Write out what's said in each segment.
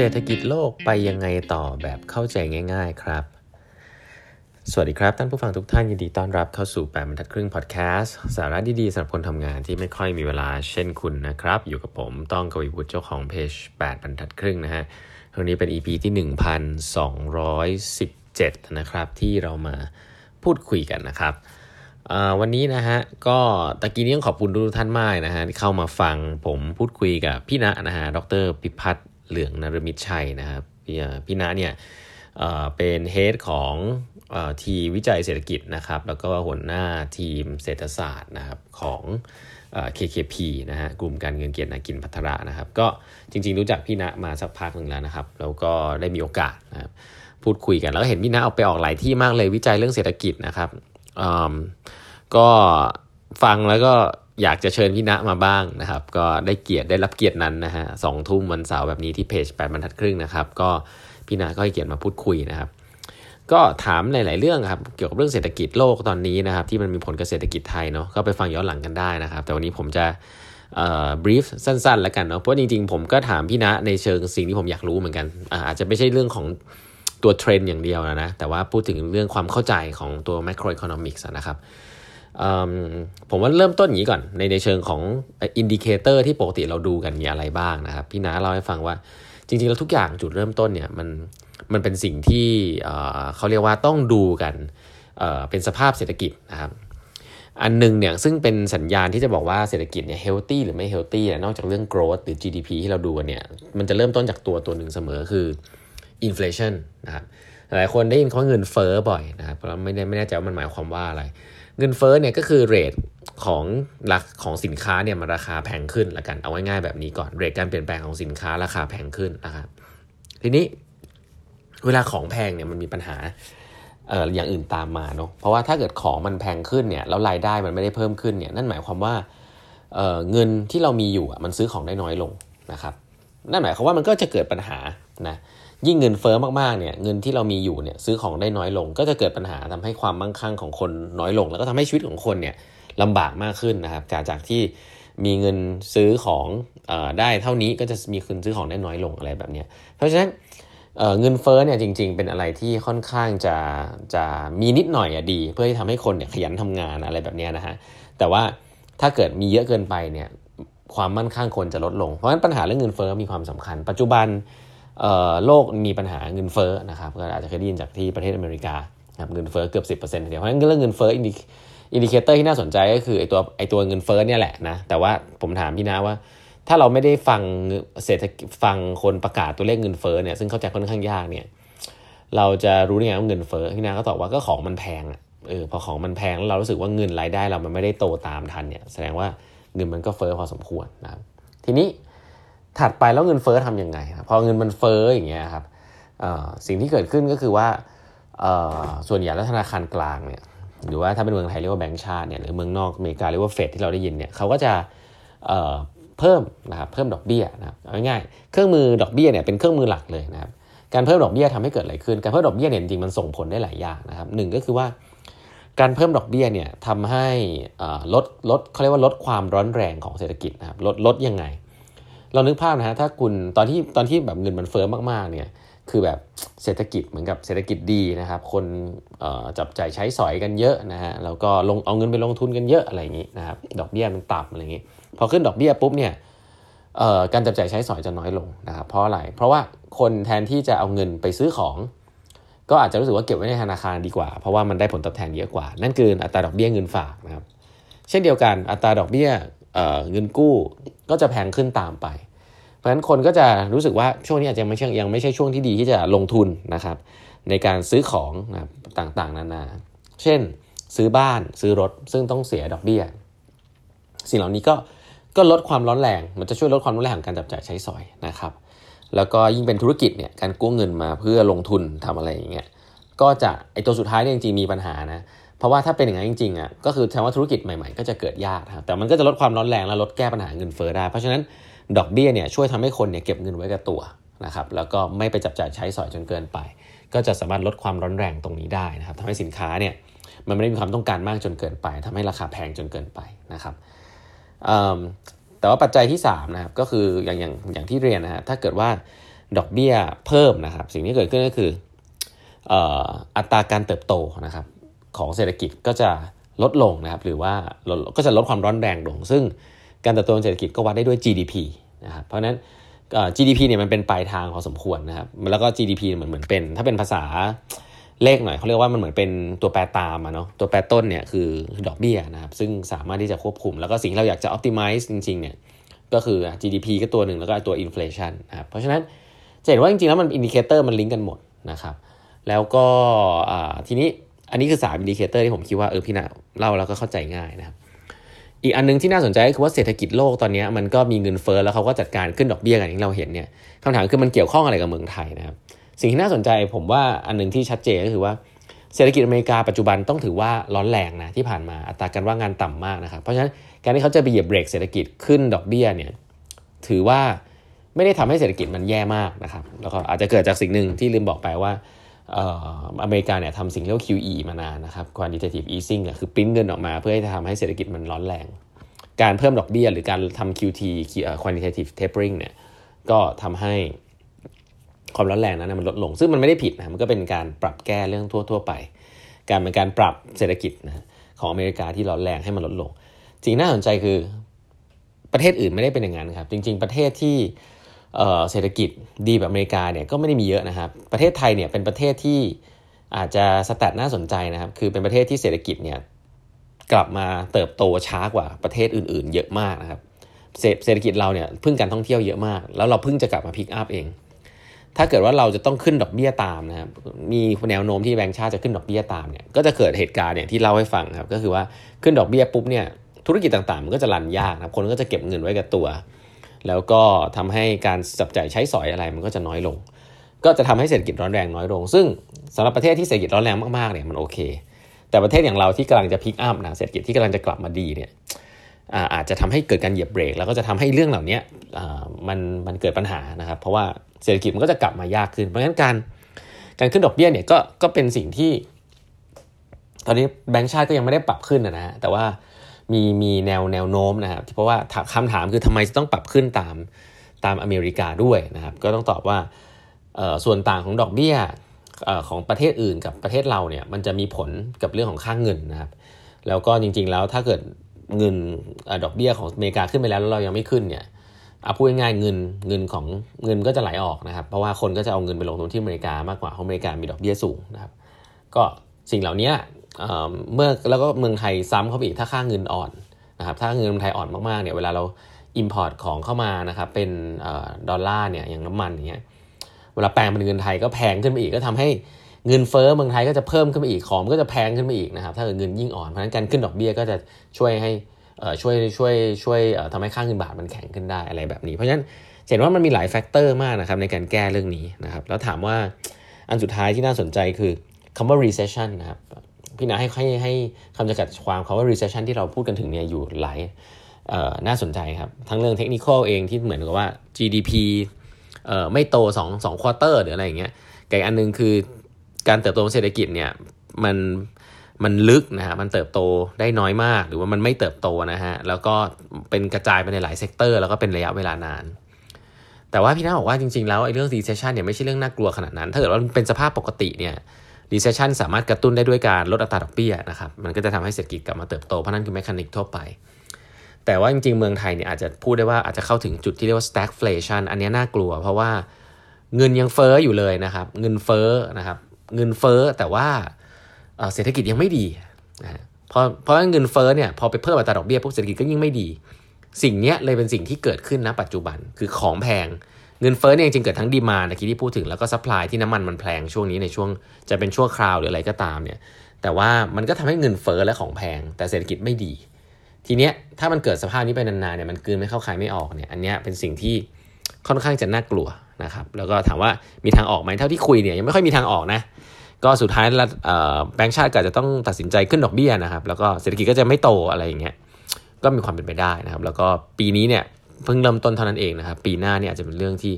เศรษฐกิจโลกไปยังไงต่อแบบเข้าใจง่าย ๆครับ สวัสดีครับ ท่านผู้ฟังทุกท่านยินดีต้อนรับเข้าสู่แปดบรรทัดครึ่งพอดแคสต์สาระดีๆสำหรับคนทำงานที่ไม่ค่อยมีเวลาเช่นคุณนะครับ อยู่กับผมต้องกวีวุฒิเจ้าของเพจ8บรรทัดครึ่งนะฮะวันนี้เป็น EP ที่ 1217 นะครับ ที่เรามาพูดคุยกันนะครับวันนี้นะฮะก็ตะกี้นี้ต้องขอบคุณทุกท่านมากนะฮะที่เข้ามาฟังผมพูดคุยกับพี่ณะนะฮะดรพิพัฒน์ เหลืองนรมิตรชัยนะครับพี่พี่ณะเนี่ยเป็นเฮดของทีมวิจัยเศรษฐกิจนะครับ แล้วก็หัวหน้าทีมเศรษฐศาสตร์นะครับของ KKP นะฮะกลุ่มการเงินเกียรตินากินพัทระนะครับ ก็จริง ๆ รู้จักพี่ณะมาสักพักหนึ่งแล้วนะครับ แล้วก็ได้มีโอกาสนะครับพูดคุยกัน แล้วก็เห็นพี่ณะออกไปออกหลายที่มากเลยวิจัยเรื่องเศรษฐกิจนะครับก็ฟังแล้วก็ อยากจะเชิญพี่ณมาบ้างนะครับ ก็ได้เกียรติได้รับเกียรตินั้นนะฮะสองทุ่มวันเสาร์แบบนี้ที่เพจแปดบรรทัดครึ่งนะครับ ก็พี่ณก็ให้เกียรติมาพูดคุยนะครับ ก็ถามหลาย ๆ เรื่องครับเกี่ยวกับเรื่องเศรษฐกิจโลกตอนนี้นะครับ ที่มันมีผลกับเศรษฐกิจไทยเนาะก็ไปฟังย้อนหลังกันได้นะครับ แต่วันนี้ผมจะเอ่อบรีฟสั้น ๆ แล้วกันเนาะเพราะจริง ๆ ผมก็ถามพี่ณในเชิงสิ่งที่ผมอยากรู้เหมือนกันอาจจะไม่ใช่เรื่องของตัวเทรนด์อย่างเดียวนะแต่ว่าพูดถึงเรื่องความเข้าใจของตัว macroeconomics นะครับ ผมว่าเริ่มต้นอย่างนี้ก่อนในในเชิงของ indicator ที่ปกติเราดูกันมีอะไรบ้างนะครับ พี่นาเล่าให้ฟังว่าจริงๆ แล้วทุกอย่างจุดเริ่มต้นเนี่ยมันมันเป็นสิ่งที่เขาเรียกว่าต้องดูกันเป็นสภาพเศรษฐกิจนะครับอันนึงเนี่ยซึ่งเป็นสัญญาณที่จะบอกว่าเศรษฐกิจเนี่ย healthy หรือไม่ healthy นอกจากเรื่อง growth หรือ GDP ที่เราดูกันเนี่ยมันจะเริ่มต้นจากตัวตัวหนึ่งเสมอคือ inflation นะครับหลายคนได้ยินคำว่าเงินเฟ้อบ่อยนะครับเราไม่ได้ไม่แน่ใจว่ามันหมายความว่าอะไร เงินเฟ้อเนี่ยก็คือเรทของรักของสินค้าเนี่ยมันราคาแพงขึ้นละกันเอาง่ายๆแบบนี้ก่อนเรทการเปลี่ยนแปลงของสินค้าราคาแพงขึ้นนะครับทีนี้เวลาของแพงเนี่ยมันมีปัญหาเอ่ออย่างอื่นตามมาเนาะเพราะว่าถ้าเกิดของมันแพงขึ้นเนี่ยแล้วรายได้มันไม่ได้เพิ่มขึ้นเนี่ยนั่นหมายความว่าเอ่อเงินที่เรามีอยู่อะมันซื้อของได้น้อยลงนะครับนั่นหมายความว่ามันก็จะเกิดปัญหานะ ยิ่งเงินเฟอ้อมากๆเนี่ยเงินที่เรามีอยู่เนี่ยซื้อของได้น้อยลง ก็จะเกิดปัญหาทำให้ความมั่งคั่งของคนน้อยลง แล้วก็ทำให้ชีวิตของคนเนี่ยลำบากมากขึ้นนะครับ จากจากที่มีเงินซื้อของอได้เท่านี้ก็จะมีคืนซื้อของได้น้อยลงอะไรแบบนี้เพราะฉะนั้นเงินเฟ้อเนี่ยจริง ๆ เป็นอะไรที่ค่อนข้างจะจะมีนิดหน่อยอะดี เพื่อที่ทำให้คนเนี่ยขยันทำงานอะไรแบบนี้นะฮะแต่ว่าถ้าเกิดมีเยอะเกินไปเนี่ยความมั่นคงคนจะลดลง เพราะฉะนั้นปัญหาเรื่องเงินเฟ้อมีความสำคัญ ปัจจุบัน โลกมีปัญหาเงินเฟ้อนะครับก็อาจจะเคยได้ยินจากที่ประเทศอเมริกาครับเงินเฟ้อเกือบ 10%เดียวเพราะฉะนั้นเรื่องเงินเฟ้อ indi indicator ที่น่าสนใจก็คือไอตัวไอตัวเงินเฟ้อเนี่ยแหละนะแต่ว่าผมถามพี่นาว่า ถ้าเราไม่ได้ฟังเศรษฐกิจฟังคนประกาศตัวเลขเงินเฟ้อเนี่ยซึ่งเข้าใจค่อนข้างยากเนี่ยเราจะรู้ได้ไงว่าเงินเฟ้อพี่นาก็ตอบว่าก็ของมันแพงอะเออพอของมันแพงแล้วเรารู้สึกว่าเงินรายได้เรามันไม่ได้โตตามทันเนี่ยแสดงว่าเงินมันก็เฟ้อพอสมควรนะครับทีนี้ ถัดไปแล้วเงินเฟ้อทำยังไงครับพอเงินมันเฟ้ออย่างเงี้ยครับสิ่งที่เกิดขึ้นก็คือว่าส่วนใหญ่แล้วธนาคารกลางเนี่ยหรือว่าถ้าเป็นเมืองไทยเรียกว่าแบงก์ชาติเนี่ยหรือเมืองนอกอเมริกาเรียกว่าเฟดที่เราได้ยินเนี่ยเขาก็จะเพิ่มนะครับเพิ่มดอกเบี้ยนะครับง่ายๆเครื่องมือดอกเบี้ยเนี่ยเป็นเครื่องมือหลักเลยนะครับการเพิ่มดอกเบี้ยทำให้เกิดอะไรขึ้น การเพิ่มดอกเบี้ยเนี่ยจริงมันส่งผลได้หลายอย่างนะครับหนึ่งก็คือว่าการเพิ่มดอกเบี้ยเนี่ยทำให้ลดลดเขาเรียกว่าลดความร้อนแรงของเศรษฐกิจนะครับลดลดยังไง เรานึกภาพนะฮะถ้าคุณตอนที่ตอนที่แบบเงินมันเฟ้อมากๆเนี่ยคือแบบเศรษฐกิจเหมือนกับเศรษฐกิจดีนะครับ คนจับจ่ายใช้สอยกันเยอะนะฮะแล้วก็ลงเอาเงินไปลงทุนกันเยอะอะไรอย่างนี้นะครับดอกเบี้ยมันต่ำอะไรอย่างนี้ พอขึ้นดอกเบี้ยปุ๊บเนี่ยการจับจ่ายใช้สอยจะน้อยลงนะครับเพราะอะไรเพราะว่าคนแทนที่จะเอาเงินไปซื้อของ ก็อาจจะรู้สึกว่าเก็บไว้ในธนาคารดีกว่า เพราะว่ามันได้ผลตอบแทนเยอะกว่า นั่นคืออัตราดอกเบี้ยเงินฝากนะครับ เช่นเดียวกันอัตราดอกเบี้ย เงินกู้ก็จะแพงขึ้นตามไป เพราะฉะนั้นคนก็จะรู้สึกว่าช่วงนี้อาจจะไม่ใช่ยังไม่ใช่ช่วงที่ดีที่จะลงทุนนะครับ ในการซื้อของนะต่างๆ นานา เช่น ซื้อบ้านซื้อรถซึ่งต้องเสียดอกเบี้ย สิ่งเหล่านี้ก็ก็ลดความร้อนแรง มันจะช่วยลดความร้อนแรงของการจับจ่ายใช้สอยนะครับ แล้วก็ยิ่งเป็นธุรกิจเนี่ยการกู้เงินมาเพื่อลงทุนทำอะไรอย่างเงี้ยก็จะไอตัวสุดท้ายเนี่ยจริงๆมีปัญหานะ เพราะว่าถ้าเป็นอย่างนั้นจริงๆอะก็คือแสดงว่าธุรกิจใหม่ๆ ก็จะเกิดยากครับแต่มันก็จะลดความร้อนแรงและลดแก้ปัญหาเงินเฟ้อได้ เพราะฉะนั้นดอกเบี้ยเนี่ยช่วยทำให้คนเนี่ยเก็บเงินไว้กับตัวนะครับแล้วก็ไม่ไปจับจ่ายใช้สอยจนเกินไป ก็จะสามารถลดความร้อนแรงตรงนี้ได้นะครับทำให้สินค้าเนี่ยมันไม่ได้มีความต้องการมากจนเกินไปทำให้ราคาแพงจนเกินไปนะครับแต่ว่าปัจจัยที่3นะครับก็คืออย่างอย่างอย่างที่เรียนนะฮะถ้าเกิดว่าดอกเบี้ยเพิ่มนะครับ สิ่งที่เกิดขึ้นก็คืออัตราการเติบโตนะครับ ของเศรษฐกิจก็จะลดลงนะครับหรือว่าก็จะลดความร้อนแรงลง ซึ่งการเติบโตของเศรษฐกิจก็วัดได้ด้วย GDP นะครับเพราะฉะนั้น GDP เนี่ยมันเป็นปลายทางพอสมควรนะครับแล้วก็ GDP เหมือนเหมือนเป็น ถ้าเป็นภาษาเลขหน่อยเขาเรียกว่ามันเหมือนเป็นตัวแปรตามอะเนาะตัวแปรต้นเนี่ยคือดอกเบี้ยนะครับซึ่งสามารถที่จะควบคุม แล้วก็สิ่งที่เราอยากจะ optimize จริงๆเนี่ยก็คือ GDP ก็ตัวหนึ่งแล้วก็ตัว inflation นะครับเพราะฉะนั้นจะเห็นว่าจริงๆแล้วมัน indicator มันลิงก์กันหมดนะครับแล้วก็ทีนี้ อันนี้คือสาม indicator ที่ผมคิดว่าเออพี่นาเล่าแล้วก็เข้าใจง่ายนะครับอีกอันนึงที่น่าสนใจก็คือว่าเศรษฐกิจโลกตอนนี้มันก็มีเงินเฟ้อแล้วเขาก็จัดการขึ้นดอกเบี้ยกันที่เราเห็นเนี่ยคำถามคือมันเกี่ยวข้องอะไรกับเมืองไทยนะครับ สิ่งที่น่าสนใจผมว่าอันนึงที่ชัดเจนก็คือว่าเศรษฐกิจอเมริกาปัจจุบันต้องถือว่าร้อนแรงนะที่ผ่านมาอัตราการว่างงานต่ำมากนะครับ เพราะฉะนั้นการที่เขาจะไปเหยียบเบรกเศรษฐกิจขึ้นดอกเบี้ยเนี่ยถือว่าไม่ได้ทำให้เศรษฐกิจมันแย่มากนะครับแล้วก็อาจจะเกิดจากสิ่งหนึ่งที่ลืมบอกไปว่า อเมริกาเนี่ยทำสิ่งเรียกว่า QE มานานนะครับ quantitative easing อะคือปริ้นเงินออกมาเพื่อให้ทำให้เศรษฐกิจมันร้อนแรง การเพิ่มดอกเบี้ยหรือการทำ QT quantitative tapering เนี่ยก็ทำให้ความร้อนแรงนั้นมันลดลง ซึ่งมันไม่ได้ผิดนะมันก็เป็นการปรับแก้เรื่องทั่ว ๆ ไป การเป็นการปรับเศรษฐกิจนะของอเมริกาที่ร้อนแรงให้มันลดลงสิ่งน่าสนใจคือประเทศอื่นไม่ได้เป็นอย่างนั้นครับ จริง ๆ ประเทศที่ เศรษฐกิจดีแบบอเมริกาเนี่ยก็ไม่ได้มีเยอะนะครับ ประเทศไทยเนี่ยเป็นประเทศที่อาจจะ stat น่าสนใจนะครับ คือเป็นประเทศที่เศรษฐกิจเนี่ยกลับมาเติบโตช้ากว่าประเทศอื่น ๆ เยอะมากนะครับ เศรษฐกิจเราเนี่ยพึ่งการท่องเที่ยวเยอะมาก แล้วเราพึ่งจะกลับมา pick up เอง ถ้าเกิดว่าเราจะต้องขึ้นดอกเบี้ยตามนะครับ มีแนวโน้มที่แบงก์ชาติจะขึ้นดอกเบี้ยตามเนี่ย ก็จะเกิดเหตุการณ์เนี่ยที่เล่าให้ฟังครับ ก็คือว่าขึ้นดอกเบี้ยปุ๊บเนี่ย ธุรกิจต่างๆ มันก็จะ run ยากนะครับ คนก็จะเก็บเงินไว้กับตัว แล้วก็ทำให้การจับจ่ายใช้สอยอะไรมันก็จะน้อยลง ก็จะทำให้เศรษฐกิจร้อนแรงน้อยลง ซึ่งสำหรับประเทศที่เศรษฐกิจร้อนแรงมากๆเนี่ยมันโอเค แต่ประเทศอย่างเราที่กำลังจะ pick up นะเศรษฐกิจที่กำลังจะกลับมาดีเนี่ยอาจจะทำให้เกิดการเหยียบเบรก แล้วก็จะทำให้เรื่องเหล่านี้มันมันเกิดปัญหานะครับเพราะว่าเศรษฐกิจมันก็จะกลับมายากขึ้น เพราะฉะนั้นการการขึ้นดอกเบี้ยเนี่ยก็ก็เป็นสิ่งที่ ตอนนี้แบงก์ชาติก็ยังไม่ได้ปรับขึ้นนะฮะแต่ว่า มีมีแนวแนวโน้มนะครับเพราะว่าคำถามคือทำไมจะต้องปรับขึ้นตามตามอเมริกาด้วยนะครับ ก็ต้องตอบว่าส่วนต่างของดอกเบี้ยของประเทศอื่นกับประเทศเราเนี่ยมันจะมีผลกับเรื่องของค่างเงินนะครับ แล้วก็จริงๆแล้วถ้าเกิดเงินดอกเบี้ยของอเมริกาขึ้นไปแล้วแล้วเรายังไม่ขึ้นเนี่ยเอาพูดง่ายๆเงินเงินของเงินก็จะไหลออกนะครับ เพราะว่าคนก็จะเอาเงินไปลงทุนที่อเมริกามากกว่าเพราะอเมริกามีดอกเบี้ยสูงนะครับ ก็สิ่งเหล่านี้ เมื่อแล้วก็เมืองไทยซ้ำเข้าไปอีกถ้าค่าเงินอ่อนนะครับถ้าเงินไทยอ่อนมากๆเนี่ยเวลาเรา Import ของเข้ามานะครับเป็นดอลลาร์เนี่ยอย่างน้ำมันอย่างเงี้ยเวลาแปลงเป็นเงินไทยก็แพงขึ้นไปอีกก็ทำให้เงินเฟ้อเมืองไทยก็จะเพิ่มขึ้นไปอีกของก็จะแพงขึ้นไปอีกนะครับถ้าเกิดเงินยิ่งอ่อนเพราะฉะนั้นการขึ้นดอกเบี้ยก็จะช่วยให้ช่วยช่วยช่วยทำให้ค่าเงินบาทมันแข็งขึ้นได้อะไรแบบนี้ เพราะฉะนั้นเห็นว่ามันมีหลาย factor มากนะครับในการแก้เรื่องนี้นะครับแล้วถามว่าอันสุดท้ายที่น่าสนใจคือคำว่า recession นะครับ พี่นาให้ให้ให้คำจำกัดความคำว่า recession ที่เราพูดกันถึงเนี่ยอยู่หลายน่าสนใจครับ ทั้งเรื่องเทคนิคเองที่เหมือนกับว่า GDP ไม่โต2 2 quarter หรืออะไรอย่างเงี้ยกับอันนึงคือการเติบโตของเศรษฐกิจเนี่ยมันมันลึกนะฮะมันเติบโตได้น้อยมาก หรือว่ามันไม่เติบโตนะฮะแล้วก็เป็นกระจายไปในหลาย sector แล้วก็เป็นระยะเวลานาน แต่ว่าพี่นาบอกว่าจริงๆแล้วไอ้เรื่อง recession เนี่ยไม่ใช่เรื่องน่ากลัวขนาดนั้น ถ้าเกิดว่าเป็นสภาพปกติเนี่ย recession สามารถกระตุ้นได้ด้วยการลดอัตราดอกเบี้ยนะครับมันก็จะทำให้เศรษฐกิจกลับมาเติบโตเพราะนั่นคือ mechanic ทั่วไป แต่ว่าจริงๆ เมืองไทยเนี่ยอาจจะพูดได้ว่าอาจจะเข้าถึงจุดที่เรียกว่า stagflation อันนี้น่ากลัว เพราะว่าเงินยังเฟ้ออยู่เลยนะครับ เงินเฟ้อนะครับเงินเฟ้อแต่ว่าเศรษฐกิจยังไม่ดีนะเพราะเพราะเงินเฟ้อเนี่ยพอไปเพิ่มอัตราดอกเบี้ยพวกเศรษฐกิจก็ยิ่งไม่ดี สิ่งนี้เลยเป็นสิ่งที่เกิดขึ้นณปัจจุบันคือของแพง เงินเฟ้อเนี่ยจริงเกิดทั้ง demand ตะกี้ที่พูดถึงแล้วก็ supply ที่น้ำมันมันแพงช่วงนี้ในช่วงจะเป็นชั่วคราวหรืออะไรก็ตามเนี่ยแต่ว่ามันก็ทำให้เงินเฟ้อและของแพง แต่เศรษฐกิจไม่ดี ทีเนี้ยถ้ามันเกิดสภาพนี้ไปนานๆเนี่ยมันกลืนไม่เข้าคายไม่ออกเนี่ยอันนี้เป็นสิ่งที่ค่อนข้างจะน่ากลัวนะครับแล้วก็ถามว่ามีทางออกไหมเท่าที่คุยเนี่ยยังไม่ค่อยมีทางออกนะก็สุดท้ายแบงก์ชาติก็จะต้องตัดสินใจขึ้นดอกเบี้ยนะครับแล้วก็เศรษฐกิจก็จะไม่โตอะไรอย่างเงี้ยก็มีความเป็นไปได้นะครับ แล้วก็ปีนี้เนี่ย เพิ่งเริ่มต้นเท่านั้นเองนะครับ ปีหน้าเนี่ยอาจจะเป็นเรื่องที่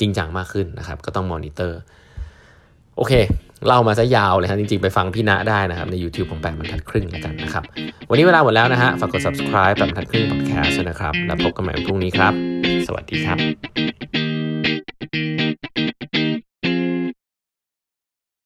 จริงจังมากขึ้นนะครับ ก็ต้องมอนิเตอร์ โอเค เล่ามาซะยาวเลยครับจริงๆ ไปฟังพี่ณะได้นะครับ ใน YouTube ของแปดบรรทัดครึ่งแล้วกันนะครับ วันนี้เวลาหมดแล้วนะฮะฝากกด subscribe แปดบรรทัดครึ่ง podcast นะครับ แล้วพบกันใหม่พรุ่งนี้ครับ สวัสดีครับ